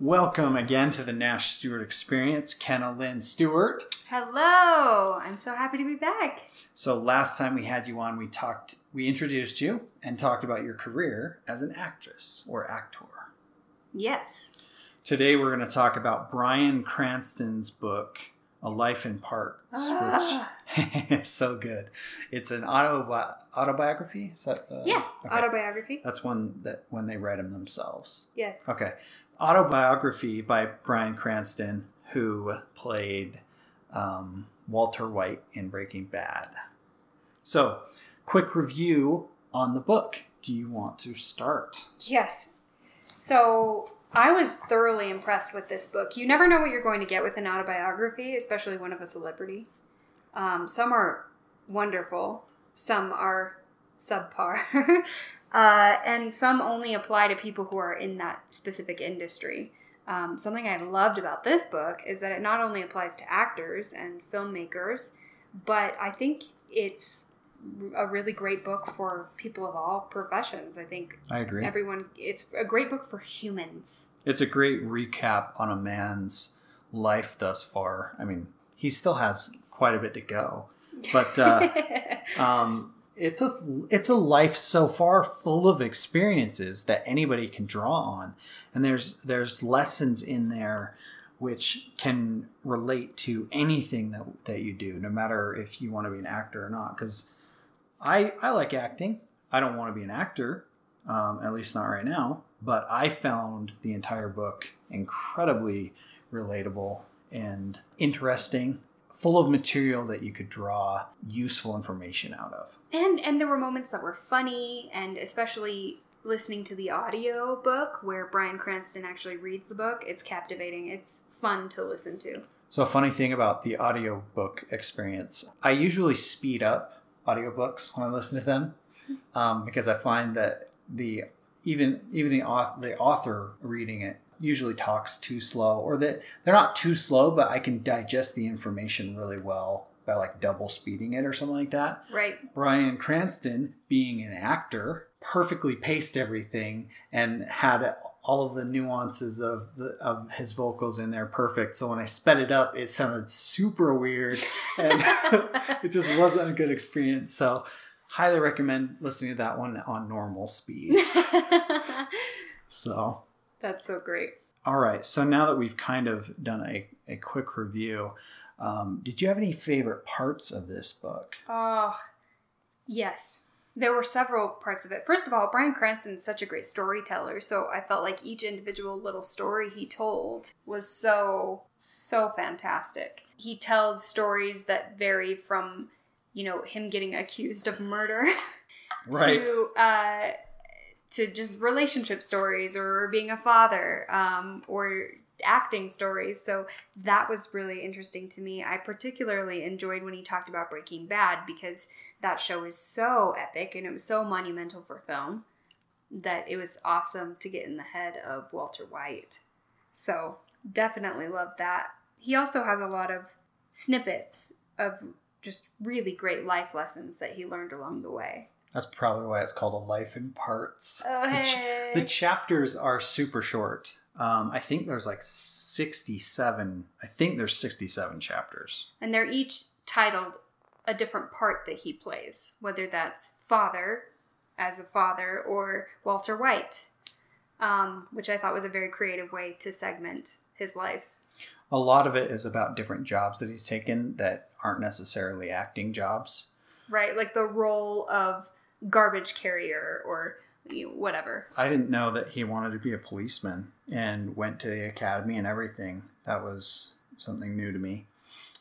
Welcome again to the Nash Stewart Experience. Kenna Lynn Stewart. Hello! I'm so happy to be back. So last time we had you on, we talked, we introduced you and talked about your career as an actress or actor. Yes. Today we're going to talk about Bryan Cranston's book, A Life in Parts, Ah. which is so good. It's an autobi- autobiography. Is that, uh, yeah, okay. autobiography. That's one that when they write them themselves. Yes. Okay. Autobiography by Bryan Cranston, who played um, Walter White in Breaking Bad. So, quick review on the book. Do you want to start? Yes. So I was thoroughly impressed with this book. You never know what you're going to get with an autobiography, especially one of a celebrity. Um, some are wonderful, some are subpar, uh, and some only apply to people who are in that specific industry. Um, something I loved about this book is that it not only applies to actors and filmmakers, but I think it's a really great book for people of all professions. I think I agree. everyone it's a great book for humans it's a great recap on a man's life thus far. I mean, he still has quite a bit to go, but uh, um, it's a it's a life so far full of experiences that anybody can draw on, and there's there's lessons in there which can relate to anything that that you do, no matter if you want to be an actor or not. Because I I like acting. I don't want to be an actor, um, at least not right now. But I found the entire book incredibly relatable and interesting, full of material that you could draw useful information out of. and and there were moments that were funny and especially listening to the audio book where bryan cranston actually reads the book it's captivating it's fun to listen to So, a funny thing about the audiobook experience, I usually speed up audiobooks when I listen to them um, because I find that the even even the author, the author reading it usually talks too slow, or that they're not too slow, but I can digest the information really well by like double speeding it or something like that. right Bryan Cranston, being an actor, perfectly paced everything and had all of the nuances of the of his vocals in there perfect. So when I sped it up, it sounded super weird and it just wasn't a good experience. So highly recommend listening to that one on normal speed. So that's so great all right. So now that we've kind of done a, a quick review, um, did you have any favorite parts of this book? Oh, yes. There were several parts of it. First of all, Bryan Cranston's such a great storyteller, so I felt like each individual little story he told was so, so fantastic. He tells stories that vary from, you know, him getting accused of murder to uh, to just relationship stories or being a father um, or acting stories. So that was really interesting to me. I particularly enjoyed when he talked about Breaking Bad because that show is so epic and it was so monumental for film that it was awesome to get in the head of Walter White. So definitely loved that. He also has a lot of snippets of just really great life lessons that he learned along the way. That's probably why it's called a life in parts. Oh, The ch- hey. The chapters are super short. Um, I think there's like 67. I think there's 67 chapters. and they're each titled a different part that he plays, whether that's father as a father or Walter White, um, which I thought was a very creative way to segment his life. A lot of it is about different jobs that he's taken that aren't necessarily acting jobs. Right, like the role of garbage carrier or whatever. I didn't know that he wanted to be a policeman and went to the academy and everything. That was something new to me.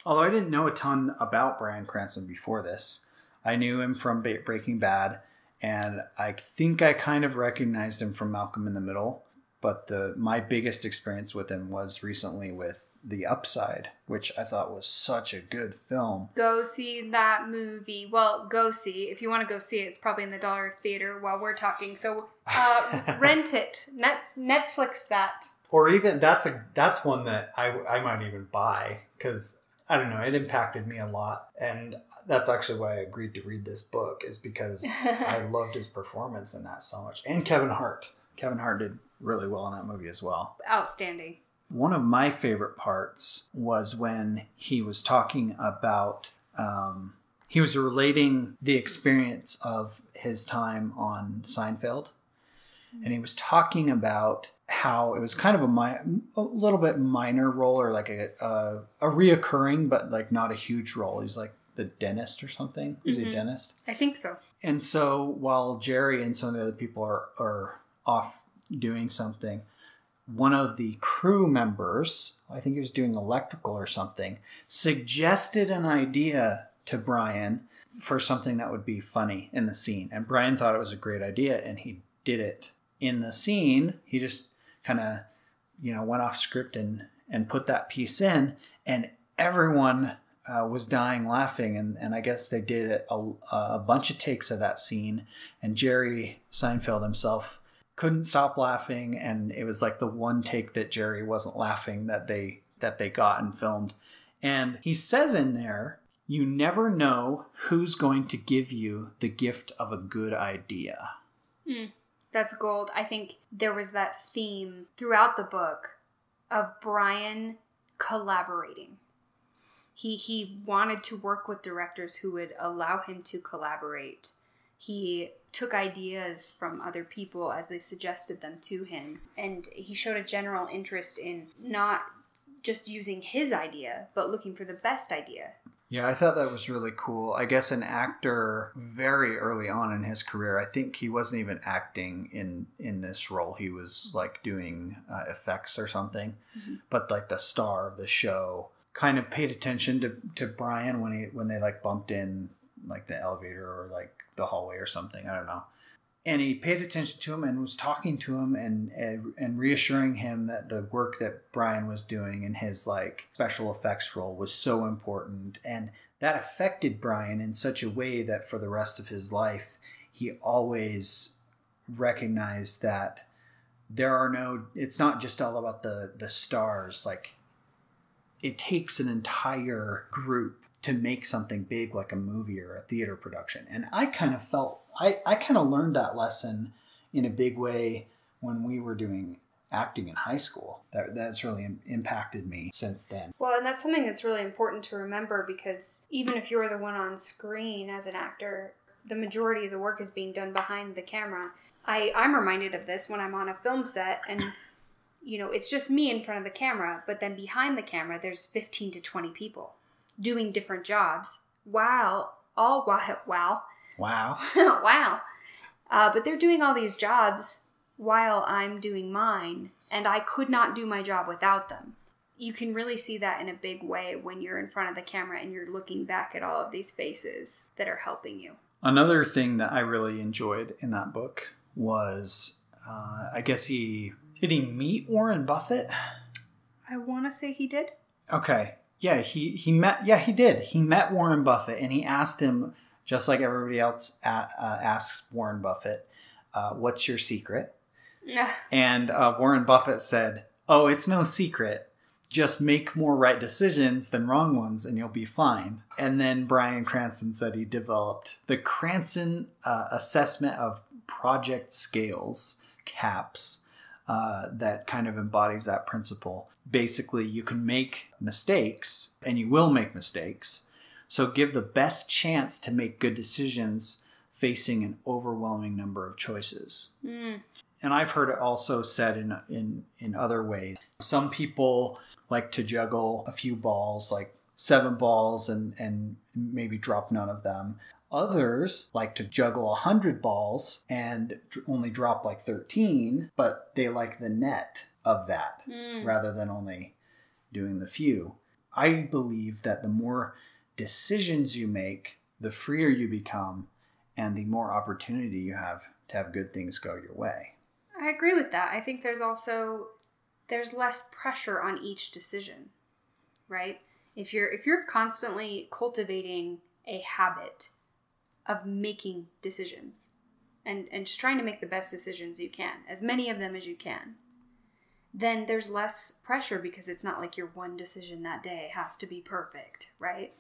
Although I didn't know a ton about Brian Cranston before this. I knew him from Ba- Breaking Bad, and I think I kind of recognized him from Malcolm in the Middle. But the my biggest experience with him was recently with The Upside, which I thought was such a good film. Go see that movie. Well, go see. If you want to go see it, it's probably in the Dollar Theater while we're talking. So uh, rent it. Net Netflix that. or even that's a that's one that I I might even buy because I don't know, it impacted me a lot. And that's actually why I agreed to read this book, is because I loved his performance in that so much. And Kevin Hart. Kevin Hart did really well in that movie as well. Outstanding. One of my favorite parts was when he was talking about, um, he was relating the experience of his time on Seinfeld. And he was talking about how it was kind of a, mi- a little bit minor role or like a, a, a reoccurring, but like not a huge role. He's like the dentist or something. Is he a Mhm. dentist? I think so. And so while Jerry and some of the other people are, are off doing something, one of the crew members, I think he was doing electrical or something, suggested an idea to Bryan for something that would be funny in the scene. And Bryan thought it was a great idea and he did it in the scene. He just kind of, you know, went off script and, and put that piece in, and everyone uh, was dying laughing, and, and I guess they did a, a bunch of takes of that scene, and Jerry Seinfeld himself couldn't stop laughing, and it was like the one take that Jerry wasn't laughing that they that they got and filmed, and he says in there, "You never know who's going to give you the gift of a good idea." That's gold. I think there was that theme throughout the book of Bryan collaborating. He he wanted to work with directors who would allow him to collaborate. He took ideas from other people as they suggested them to him and he showed a general interest in not just using his idea but looking for the best idea. Yeah, I thought that was really cool. I guess an actor very early on in his career, I think he wasn't even acting in in this role. He was like doing uh, effects or something. Mhm. But like the star of the show kind of paid attention to to Bryan when he when they like bumped in like the elevator or like the hallway or something. I don't know. And he paid attention to him and was talking to him and, and reassuring him that the work that Bryan was doing in his like special effects role was so important and that affected Bryan in such a way that for the rest of his life he always recognized that there are no it's not just all about the the stars like it takes an entire group to make something big like a movie or a theater production. And I kind of felt, I, I kind of learned that lesson in a big way when we were doing acting in high school. That, that's really im- impacted me since then. Well, and that's something that's really important to remember because even if you're the one on screen as an actor, the majority of the work is being done behind the camera. I, I'm reminded of this when I'm on a film set and you know, it's just me in front of the camera, but then behind the camera there's 15 to 20 people doing different jobs while all while wow Wow. wow. Uh, but they're doing all these jobs while I'm doing mine, and I could not do my job without them. You can really see that in a big way when you're in front of the camera and you're looking back at all of these faces that are helping you. Another thing that I really enjoyed in that book was, uh, I guess he did he meet Warren Buffett? I want to say he did. Okay. Yeah, he he met. Yeah, he did. He met Warren Buffett, and he asked him, just like everybody else a uh, asks Warren Buffett, uh, "What's your secret?" Yeah. And uh, Warren Buffett said, "Oh, it's no secret. Just make more right decisions than wrong ones, and you'll be fine." And then Bryan Cranston said he developed the Cranston uh, assessment of project scales, CAPS, uh, that kind of embodies that principle. Basically, you can make mistakes, and you will make mistakes. So give the best chance to make good decisions facing an overwhelming number of choices Mm. and I've heard it also said in in in other ways. Some people like to juggle a few balls, like seven balls, and and maybe drop none of them. Others like to juggle a hundred balls and only drop like thirteen, but they like the net of that Mm. rather than only doing the few. I believe that the more decisions you make, the freer you become, and the more opportunity you have to have good things go your way. I agree with that. I think there's also there's less pressure on each decision, right? If you're if you're constantly cultivating a habit of making decisions and and just trying to make the best decisions you can, as many of them as you can. then there's less pressure because it's not like your one decision that day has to be perfect, right?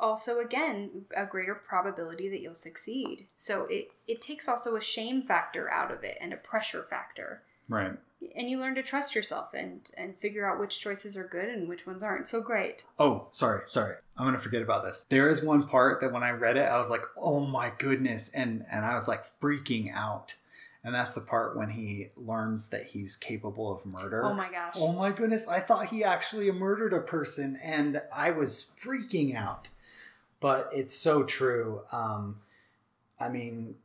Also, again, a greater probability that you'll succeed. So it, it takes also a shame factor out of it and a pressure factor. Right. And you learn to trust yourself and, and figure out which choices are good and which ones aren't. So great. Oh, sorry, sorry. I'm gonna forget about this. There is one part that when I read it, I was like, "Oh my goodness!" and and I was like freaking out. And that's the part when he learns that he's capable of murder. Oh my gosh. Oh my goodness! I thought he actually murdered a person, and I was freaking out. But it's so true. Um, I mean,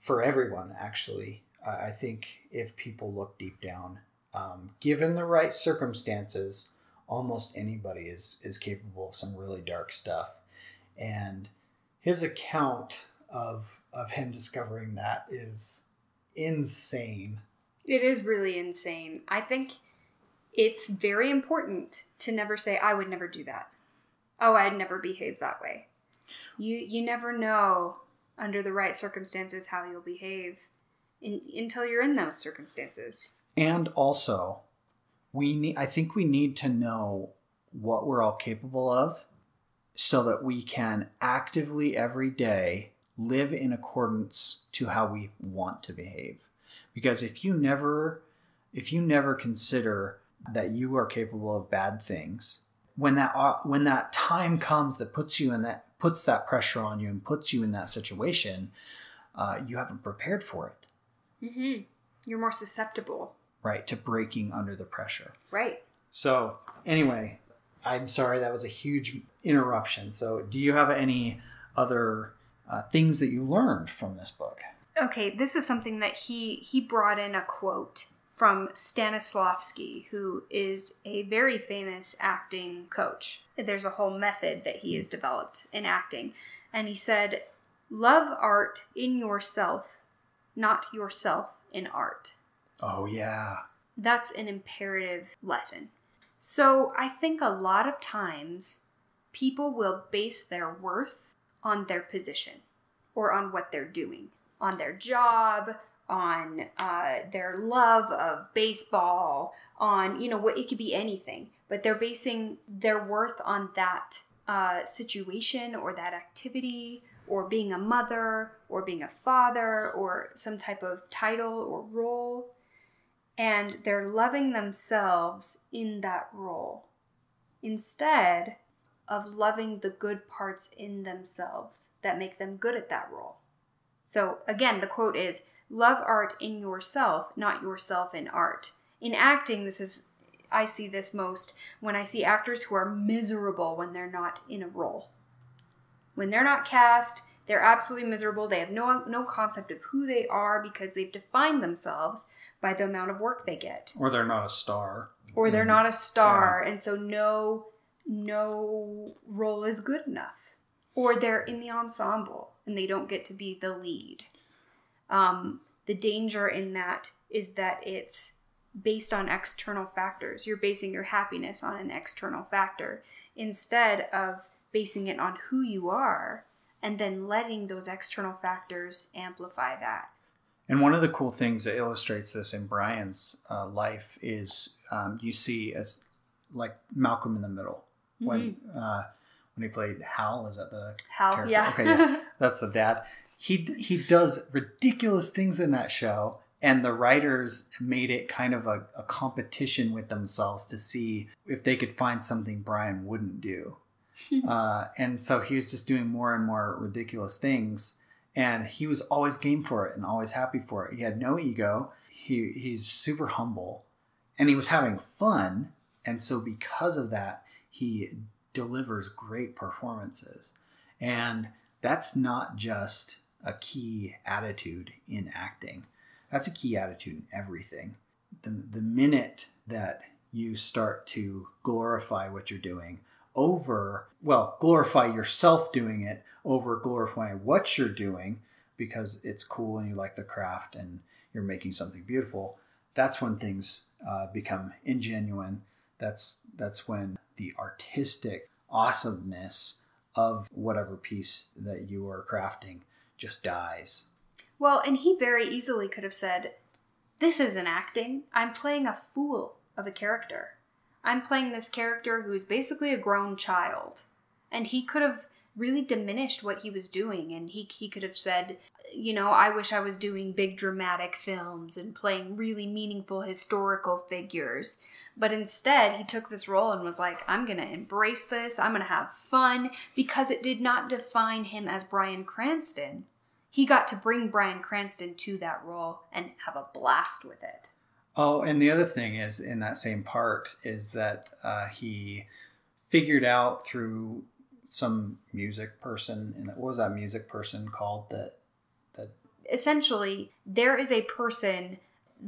for everyone, actually. I think if people look deep down, um, given the right circumstances, almost anybody is is capable of some really dark stuff. And his account of of him discovering that is insane. It is really insane. I think it's very important to never say, I would never do that. Oh, I'd never behave that way. You you never know under the right circumstances how you'll behave in, until you're in those circumstances. And also, we need I think we need to know what we're all capable of so that we can actively every day live in accordance to how we want to behave. Because if you never if you never consider that you are capable of bad things, when that when that time comes that puts you in that puts that pressure on you and puts you in that situation, uh, you haven't prepared for it, Mm-hmm. You're more susceptible. right? To breaking under the pressure. Right. So anyway, I'm sorry that was a huge interruption. So do you have any other uh, things that you learned from this book? Okay, this is something that he he brought in a quote from Stanislavski, who is a very famous acting coach. There's a whole method that he has developed in acting, and he said, "Love art in yourself, not yourself in art." Oh yeah, That's an imperative lesson. So I think a lot of times people will base their worth on their position or on what they're doing, on their job, on uh, their love of baseball, on, you know, what it could be anything, but they're basing their worth on that uh, situation or that activity or being a mother or being a father or some type of title or role and they're loving themselves in that role instead of loving the good parts in themselves that make them good at that role. So, again, the quote is love art in yourself, not yourself in art. In acting, this is, I see this most when I see actors who are miserable when they're not in a role. When they're not cast, they're absolutely miserable. They have no, no concept of who they are because they've defined themselves by the amount of work they get or they're not a star. or they're Mhm. not a star and so no no role is good enough or they're in the ensemble and they don't get to be the lead um, the danger in that is that it's based on external factors you're basing your happiness on an external factor instead of basing it on who you are and then letting those external factors amplify that And one of the cool things that illustrates this in Bryan's uh, life is um, you see as like Malcolm in the Middle when uh, when he played Hal. Is that the how character. yeah, Okay, yeah. that's the dad. He he does ridiculous things in that show, and the writers made it kind of a, a competition with themselves to see if they could find something Bryan wouldn't do. uh, and so he was just doing more and more ridiculous things, and he was always game for it and always happy for it. He had no ego. He he's super humble, and he was having fun, and so because of that, he delivers great performances. And that's not just a key attitude in acting. That's a key attitude in everything. The, the minute that you start to glorify what you're doing over, well, glorify yourself doing it over glorifying what you're doing because it's cool and you like the craft and you're making something beautiful, that's when things uh, become ingenuine. That's that's when the artistic awesomeness of whatever piece that you are crafting just dies. Well, and he very easily could have said, This isn't acting. I'm playing a fool. of a character. I'm playing this character who's basically a grown child. And he could have really diminished what he was doing and he he could have said, you know, I wish I was doing big dramatic films and playing really meaningful historical figures. But instead, he took this role and was like, I'm going to embrace this. I'm going to have fun because it did not define him as Bryan Cranston. He got to bring Bryan Cranston to that role and have a blast with it. Oh, and the other thing is in that same part is that uh, he figured out through some music person, and what was that music person called that that essentially there is a person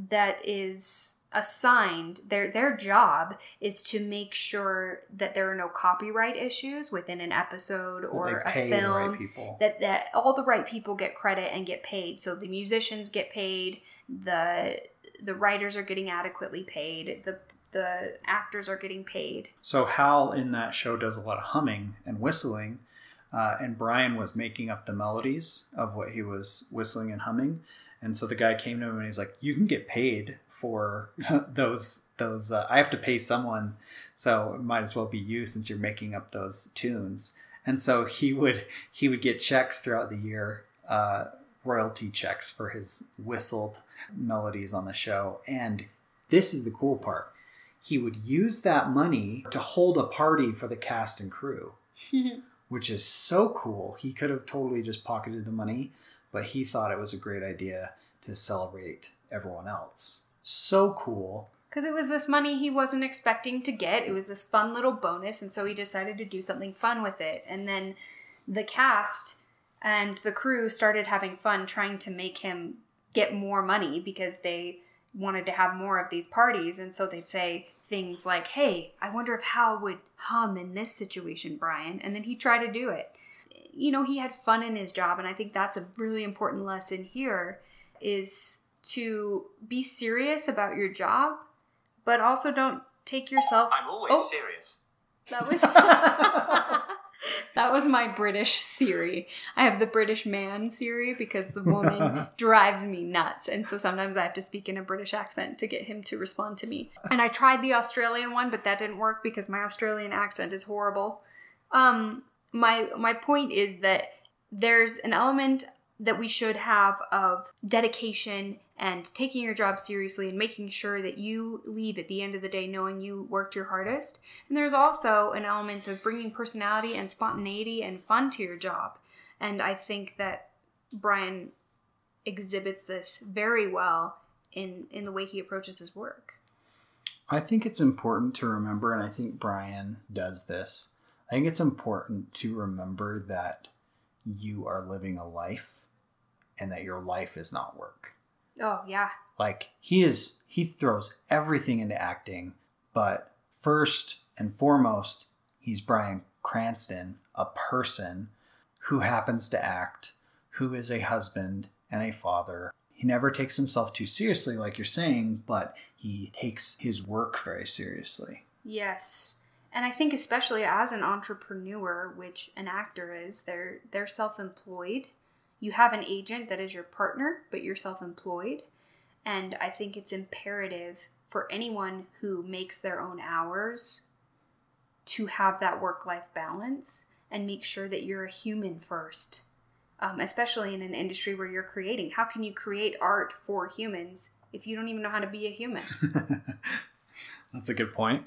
that is assigned their their job is to make sure that there are no copyright issues within an episode or a film right that that all the right people get credit and get paid. So the musicians get paid the the writers are getting adequately paid the the actors are getting paid. So hal in that show does a lot of humming and whistling uh, and Bryan was making up the melodies of what he was whistling and humming. And so the guy came to him and he's like, "You can get paid for those those. Uh, I have to pay someone, so it might as well be you since you're making up those tunes." And so he would he would get checks throughout the year, uh, royalty checks for his whistled melodies on the show. And this is the cool part: he would use that money to hold a party for the cast and crew. which is so cool. He could have totally just pocketed the money, but he thought it was a great idea to celebrate everyone else. So cool. Because it was this money he wasn't expecting to get. It was this fun little bonus, and so he decided to do something fun with it. And then the cast and the crew started having fun trying to make him get more money because they wanted to have more of these parties. And so they'd say, things like, hey, I wonder if Hal would hum in this situation, Bryan. And then he'd try to do it. You know, he had fun in his job. And I think that's a really important lesson here is to be serious about your job, but also don't take yourself. I'm always oh, serious. That was. that was my British Siri. I have the British man Siri because the woman drives me nuts. And so sometimes I have to speak in a British accent to get him to respond to me. And I tried the Australian one, but that didn't work because my Australian accent is horrible. Um my my point is that there's an element that we should have of dedication and taking your job seriously and making sure that you leave at the end of the day knowing you worked your hardest. And there's also an element of bringing personality and spontaneity and fun to your job. And I think that Bryan exhibits this very well in in the way he approaches his work. I think it's important to remember and I think Bryan does this. I think it's important to remember that you are living a life and that your life is not work. Oh, yeah. Like he is he throws everything into acting, but first and foremost, he's Bryan Cranston, a person who happens to act, who is a husband and a father. He never takes himself too seriously like you're saying, but he takes his work very seriously. Yes. And I think especially as an entrepreneur, which an actor is, they're they're self-employed you have an agent that is your partner, but you're self employed. And I think it's imperative for anyone who makes their own hours to have that work life balance and make sure that you're a human first, um, especially in an industry where you're creating. How can you create art for humans if you don't even know how to be a human? That's a good point.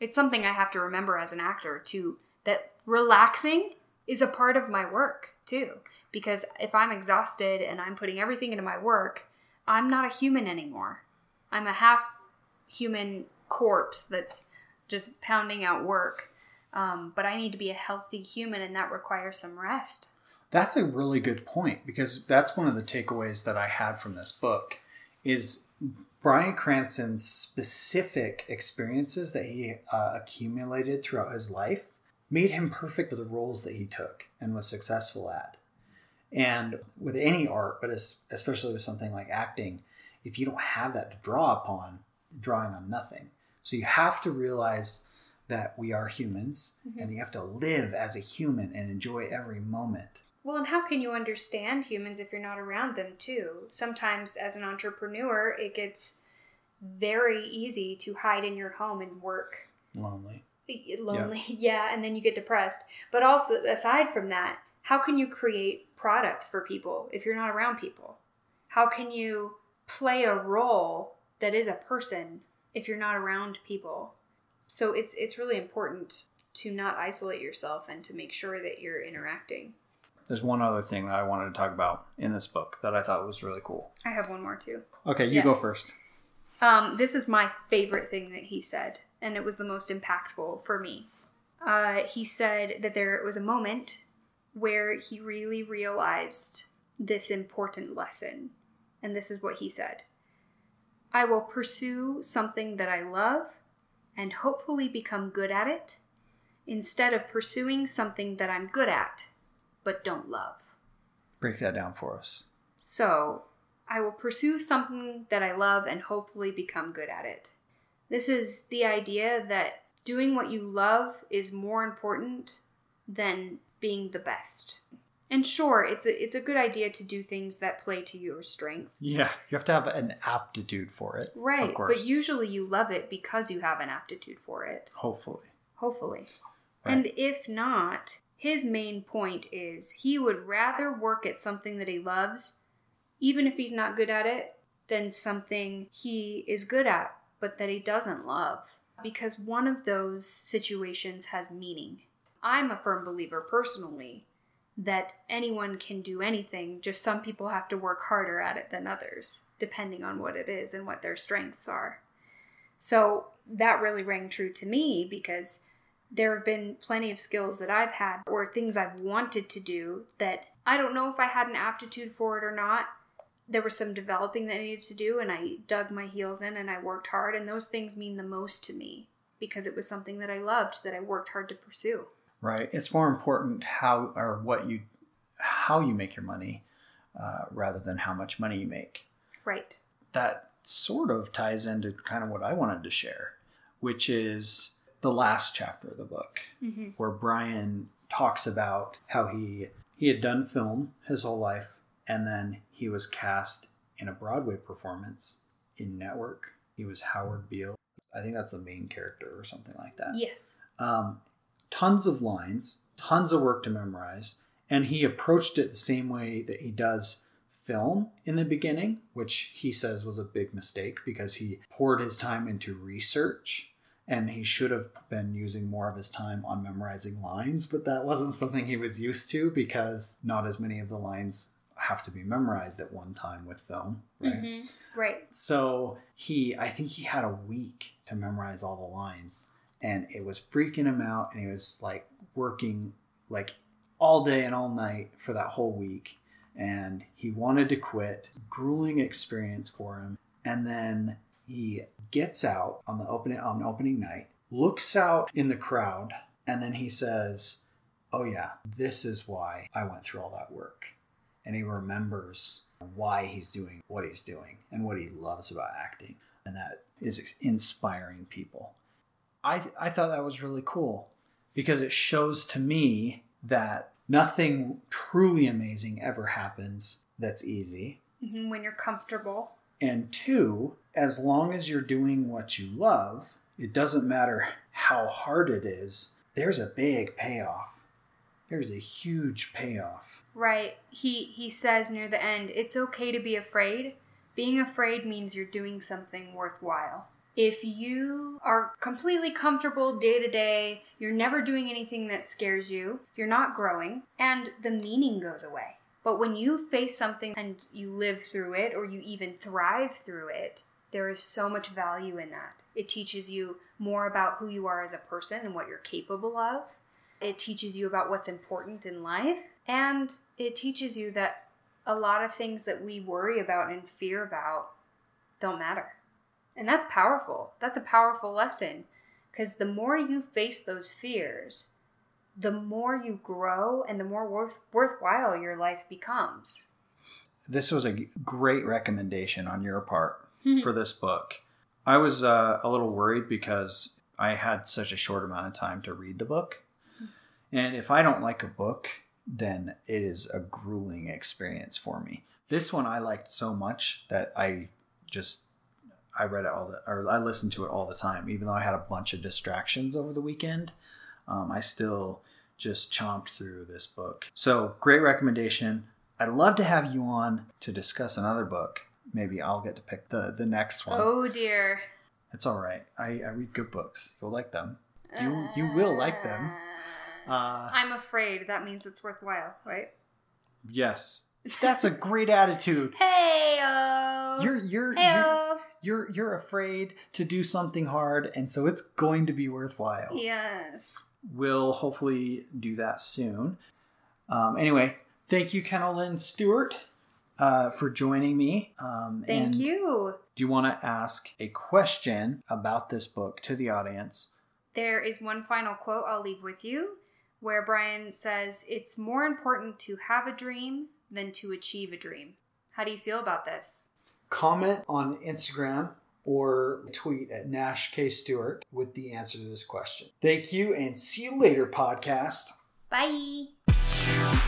It's something I have to remember as an actor too that relaxing is a part of my work too because if I'm exhausted and I'm putting everything into my work, I'm not a human anymore. I'm a half human corpse that's just pounding out work. Um, but I need to be a healthy human, and that requires some rest. That's a really good point because that's one of the takeaways that I had from this book is Bryan Cranston's specific experiences that he uh, accumulated throughout his life made him perfect for the roles that he took and was successful at. And with any art, but especially with something like acting, if you don't have that to draw upon, drawing on nothing. So you have to realize that we are humans mm-hmm. and you have to live as a human and enjoy every moment. Well, and how can you understand humans if you're not around them too? Sometimes as an entrepreneur, it gets very easy to hide in your home and work Lonely. Lonely. Yeah and then you get depressed. But also aside from that how can you create products for people if you're not around people? How can you play a role that is a person if you're not around people? So it's it's really important to not isolate yourself and to make sure that you're interacting. There's one other thing that I wanted to talk about in this book that I thought was really cool. i have one more too. Okay, you Yeah. go first. Um, this is my favorite thing that he said, and it was the most impactful for me. Uh, he said that there was a moment where he really realized this important lesson, and this is what he said I will pursue something that I love and hopefully become good at it instead of pursuing something that I'm good at but don't love. Break that down for us. So, I will pursue something that I love and hopefully become good at it. This is the idea that doing what you love is more important than being the best. And sure, it's a it's a good idea to do things that play to your strengths. Yeah, you have to have an aptitude for it. Right, Of course. but usually you love it because you have an aptitude for it. Hopefully. Hopefully. Right. And if not, his main point is he would rather work at something that he loves, even if he's not good at it, than something he is good at, but that he doesn't love. Because one of those situations has meaning. I'm a firm believer personally that anyone can do anything, just some people have to work harder at it than others, depending on what it is and what their strengths are. So that really rang true to me because there have been plenty of skills that I've had or things I've wanted to do that I don't know if I had an aptitude for it or not. There was some developing that I needed to do, and I dug my heels in and I worked hard, and those things mean the most to me because it was something that I loved that I worked hard to pursue. Right. It's more important how or what you how you make your money uh, rather than how much money you make. Right. That sort of ties into kind of what I wanted to share, which is the last chapter of the book, Mm-hmm. where Bryan talks about how he he had done film his whole life, and then he was cast in a Broadway performance in Network. He was Howard Beale. I think that's the main character or something like that Yes. um, tons of lines, tons of work to memorize, and he approached it the same way that he does film in the beginning, which he says was a big mistake because he poured his time into research and he should have been using more of his time on memorizing lines, but that wasn't something he was used to because not as many of the lines have to be memorized at one time with film, right? hmm Right. So he, I think he had a week to memorize all the lines, and it was freaking him out. And he was like working like all day and all night for that whole week, and he wanted to quit. Grueling experience for him. And then he gets out on the opening on opening night, looks out in the crowd, and then he says, "Oh yeah, this is why I went through all that work." And he remembers why he's doing what he's doing and what he loves about acting. And that is inspiring people. I th- i thought that was really cool because it shows to me that nothing truly amazing ever happens that's easy. Hmm When you're comfortable. and two as long as you're doing what you love it doesn't matter how hard it is there's a big payoff. There's a huge payoff Right. He he says near the end, it's okay to be afraid. Being afraid means you're doing something worthwhile. If you are completely comfortable day to day, you're never doing anything that scares you, you're not growing, and the meaning goes away. But when you face something and you live through it or you even thrive through it, there is so much value in that. It teaches you more about who you are as a person and what you're capable of. It teaches you about what's important in life. And it teaches you that a lot of things that we worry about and fear about don't matter. And that's powerful. That's a powerful lesson. Because the more you face those fears, the more you grow and the more worth, worthwhile your life becomes. this was a great recommendation on your part for this book. I was uh, a little worried because I had such a short amount of time to read the book. And if I don't like a book, then it is a grueling experience for me. This one I liked so much that I just I read it all the, or I listened to it all the time, even though I had a bunch of distractions over the weekend. Um, I still just chomped through this book. So great recommendation. I'd love to have you on to discuss another book. Maybe I'll get to pick the the next one. Oh dear. It's all right. I, I read good books. You'll like them. You you will like them. Uh, I'm afraid that means it's worthwhile, right? yes, that's a great attitude. Hey You're you're you're, you're you're afraid to do something hard, and so it's going to be worthwhile. Yes. We'll hopefully do that soon. Um, anyway, thank you, Kenna Lynn Stewart, uh, for joining me. Um, Thank you. Do you want to ask a question about this book to the audience? There is one final quote I'll leave with you where Bryan says, It's more important to have a dream than to achieve a dream. How do you feel about this? Comment on Instagram or tweet at Nash K. Stewart with the answer to this question. Thank you and see you later, podcast. Bye.